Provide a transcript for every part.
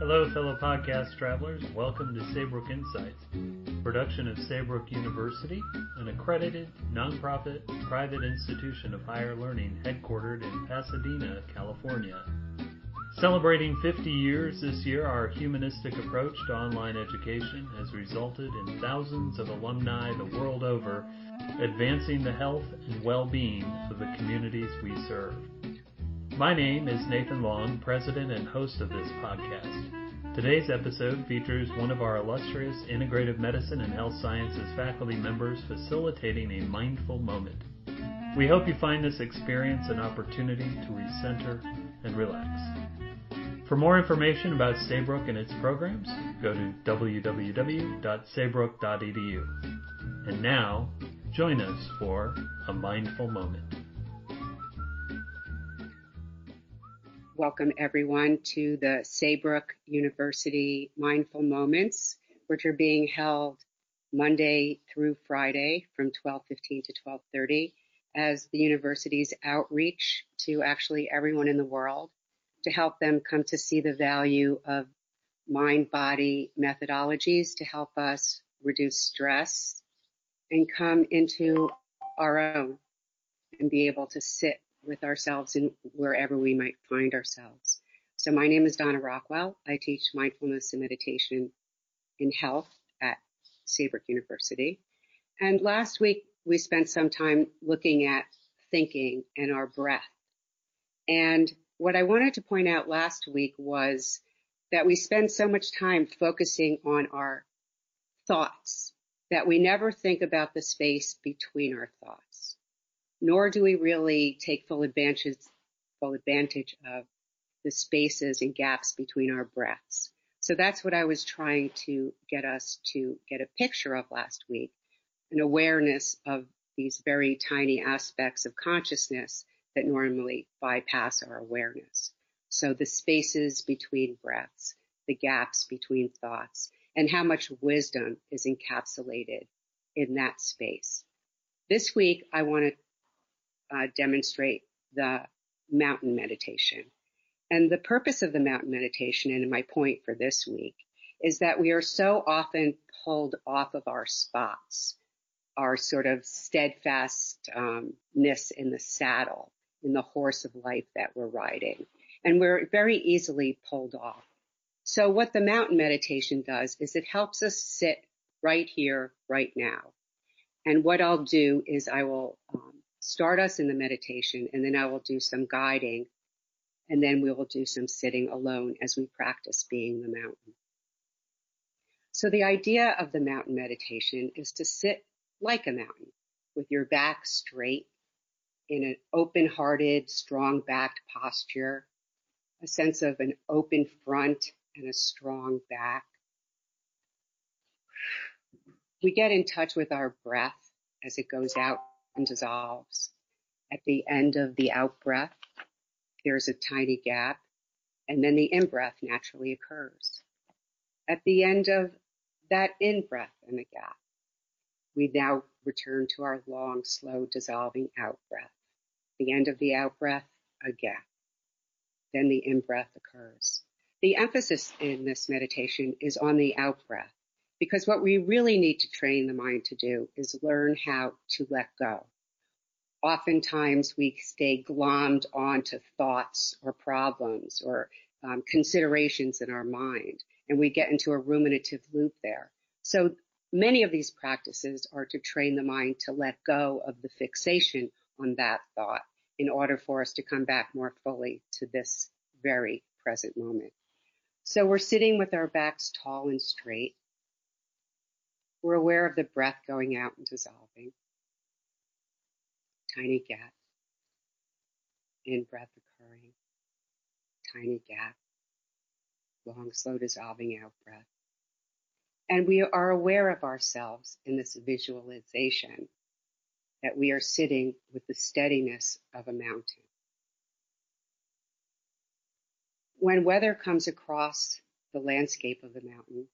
Hello, fellow podcast travelers. Welcome to Saybrook Insights, production of Saybrook University, an accredited, nonprofit, private institution of higher learning headquartered in Pasadena, California. Celebrating 50 years this year, our humanistic approach to online education has resulted in thousands of alumni the world over advancing the health and well-being of the communities we serve. My name is Nathan Long, president and host of this podcast. Today's episode features one of our illustrious integrative medicine and health sciences faculty members facilitating a mindful moment. We hope you find this experience an opportunity to recenter and relax. For more information about Saybrook and its programs, go to www.saybrook.edu. And now, join us for a mindful moment. welcome everyone to the Saybrook University Mindful Moments, which are being held Monday through Friday from 12:15 to 12:30 as the university's outreach to actually everyone in the world to help them come to see the value of mind body methodologies to help us reduce stress and come into our own and be able to sit with ourselves in wherever we might find ourselves. So my name is Donna Rockwell. I teach mindfulness and meditation in health at Saybrook University. And last week we spent some time looking at thinking and our breath. And what I wanted to point out last week was that we spend so much time focusing on our thoughts that we never think about the space between our thoughts nor do we really take full advantage, full advantage of the spaces and gaps between our breaths. So that's what I was trying to get us to get a picture of last week, an awareness of these very tiny aspects of consciousness that normally bypass our awareness. So the spaces between breaths, the gaps between thoughts, and how much wisdom is encapsulated in that space. This week, I want to uh, demonstrate the mountain meditation. And the purpose of the mountain meditation, and my point for this week, is that we are so often pulled off of our spots, our sort of steadfastness in the saddle, in the horse of life that we're riding. And we're very easily pulled off. So what the mountain meditation does is it helps us sit right here, right now. And what I'll do is I will um, start us in the meditation and then I will do some guiding and then we will do some sitting alone as we practice being the mountain. So the idea of the mountain meditation is to sit like a mountain with your back straight in an open-hearted, strong-backed posture, a sense of an open front and a strong back. We get in touch with our breath as it goes out and dissolves. At the end of the out breath, there's a tiny gap, and then the in breath naturally occurs. At the end of that in breath and the gap, we now return to our long, slow, dissolving out breath. The end of the out breath, a gap. Then the in breath occurs. The emphasis in this meditation is on the out breath because what we really need to train the mind to do is learn how to let go. Oftentimes we stay glommed onto thoughts or problems or um, considerations in our mind, and we get into a ruminative loop there. So many of these practices are to train the mind to let go of the fixation on that thought in order for us to come back more fully to this very present moment. So we're sitting with our backs tall and straight. We're aware of the breath going out and dissolving. Tiny gap. In breath occurring. Tiny gap. Long, slow dissolving out breath. And we are aware of ourselves in this visualization that we are sitting with the steadiness of a mountain. When weather comes across the landscape of the mountain,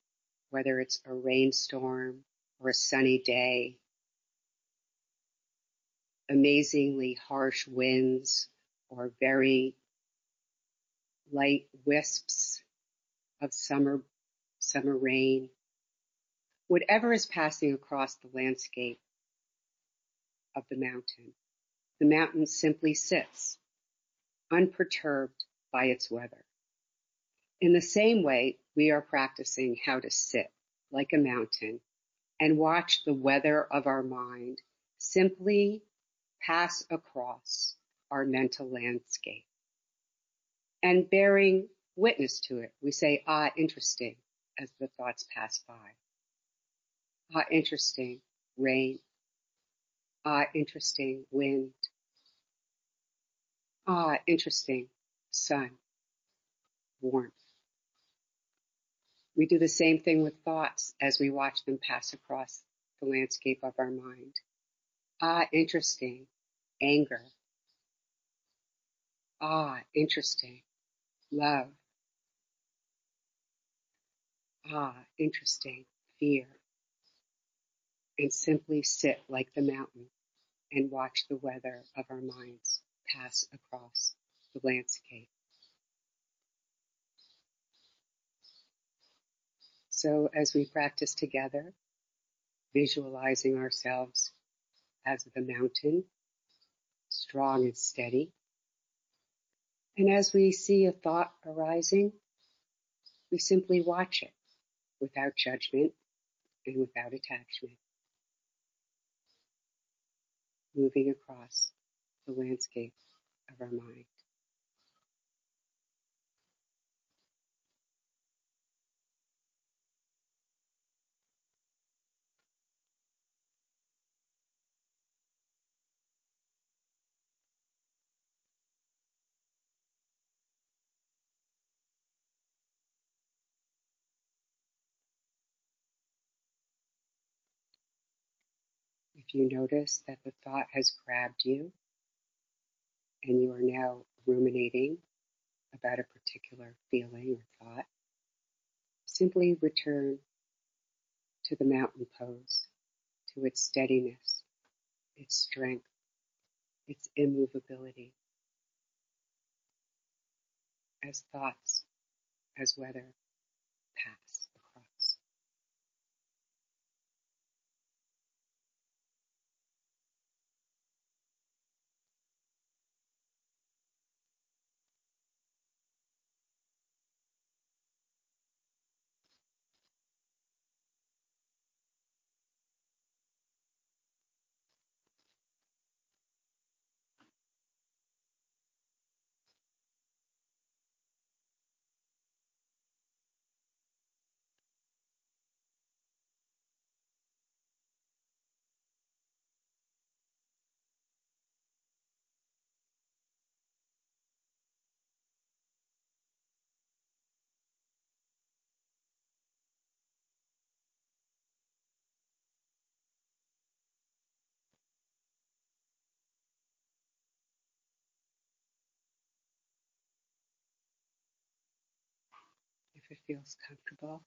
whether it's a rainstorm or a sunny day. amazingly harsh winds or very light wisps of summer, summer rain, whatever is passing across the landscape of the mountain. The mountain simply sits, unperturbed by its weather. In the same way, we are practicing how to sit like a mountain and watch the weather of our mind simply pass across our mental landscape and bearing witness to it. We say, ah, interesting, as the thoughts pass by. Ah, interesting, rain. Ah, interesting, wind. Ah, interesting, sun, warmth. We do the same thing with thoughts as we watch them pass across the landscape of our mind. Ah, interesting, anger. Ah, interesting, love. Ah, interesting, fear. And simply sit like the mountain and watch the weather of our minds pass across the landscape. So as we practice together, visualizing ourselves as the mountain, strong and steady, and as we see a thought arising, we simply watch it without judgment and without attachment, moving across the landscape of our mind. If you notice that the thought has grabbed you and you are now ruminating about a particular feeling or thought, simply return to the mountain pose, to its steadiness, its strength, its immovability. As thoughts, as weather pass across. If it feels comfortable,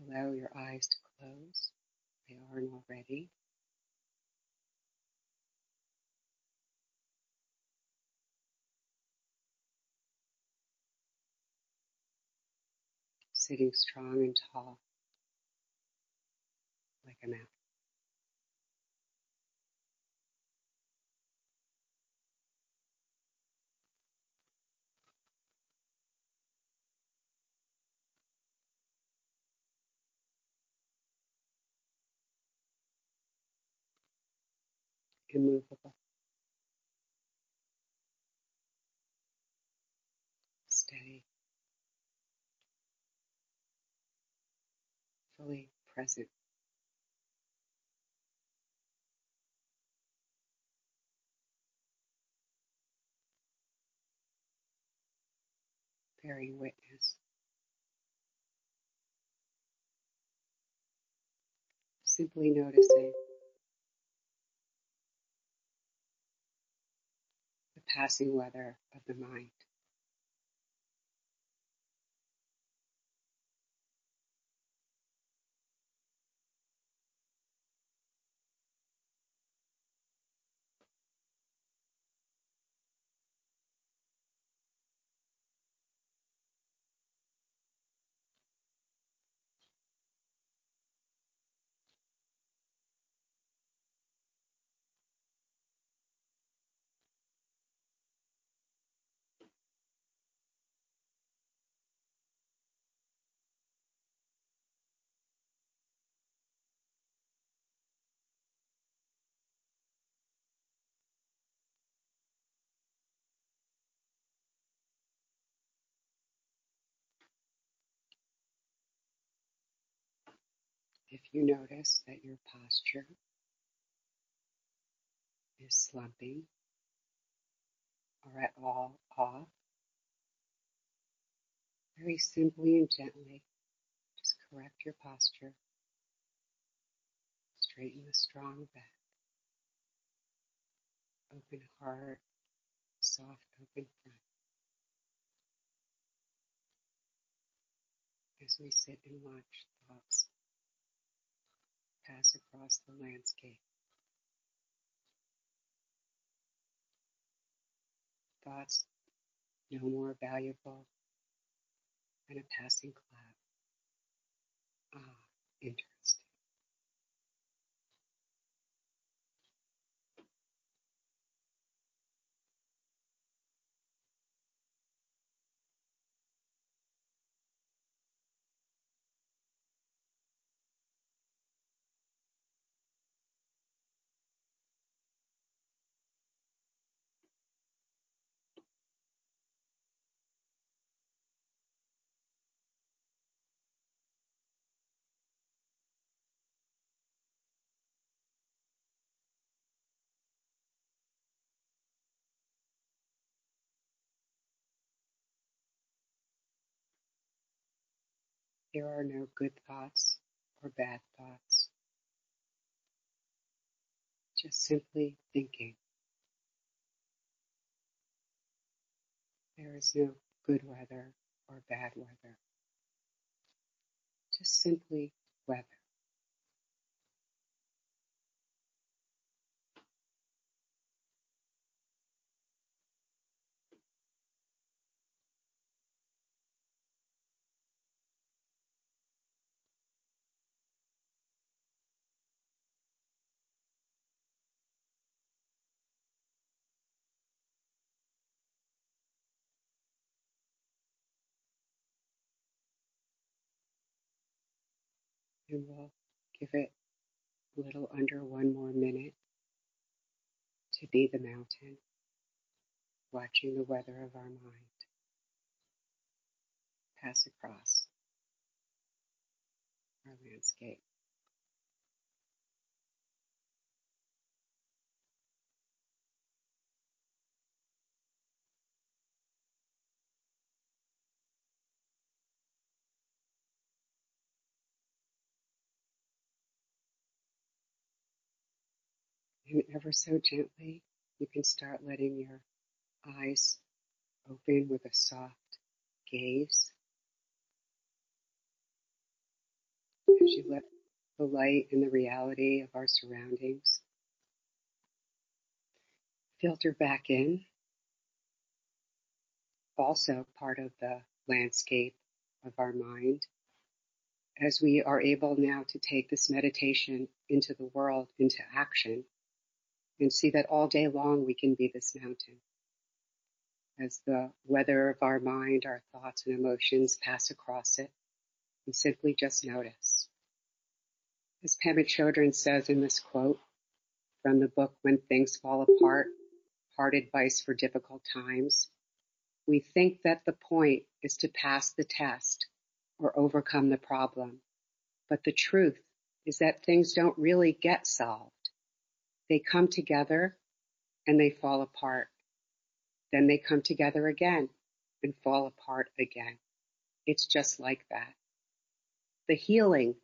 allow your eyes to close. They aren't already. Sitting strong and tall like a mountain. Immovable, steady, fully present. Bearing witness. Simply noticing passing weather of the mind. If you notice that your posture is slumping or at all off, very simply and gently, just correct your posture. Straighten the strong back. Open heart, soft open front. As we sit and watch thoughts pass across the landscape. Thoughts no more valuable than a passing cloud. Ah, interesting. There are no good thoughts or bad thoughts. Just simply thinking. There is no good weather or bad weather. Just simply weather. And we'll give it a little under one more minute to be the mountain, watching the weather of our mind pass across our landscape. And ever so gently, you can start letting your eyes open with a soft gaze. As you let the light and the reality of our surroundings filter back in. Also part of the landscape of our mind as we are able now to take this meditation into the world, into action and see that all day long we can be this mountain. As the weather of our mind, our thoughts and emotions pass across it, we simply just notice. As Pema Chodron says in this quote from the book When Things Fall Apart, Heart Advice for Difficult Times, we think that the point is to pass the test or overcome the problem. But the truth is that things don't really get solved. They come together and they fall apart. Then they come together again and fall apart again. It's just like that. The healing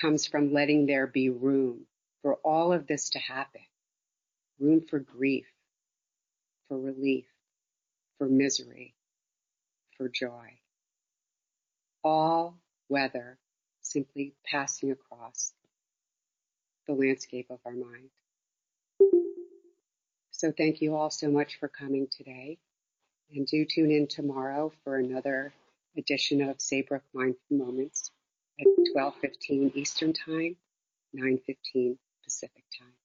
comes from letting there be room for all of this to happen. Room for grief, for relief, for misery, for joy. All weather simply passing across the landscape of our mind. So thank you all so much for coming today. And do tune in tomorrow for another edition of Saybrook Mindful Moments at 12:15 Eastern Time, 9:15 Pacific Time.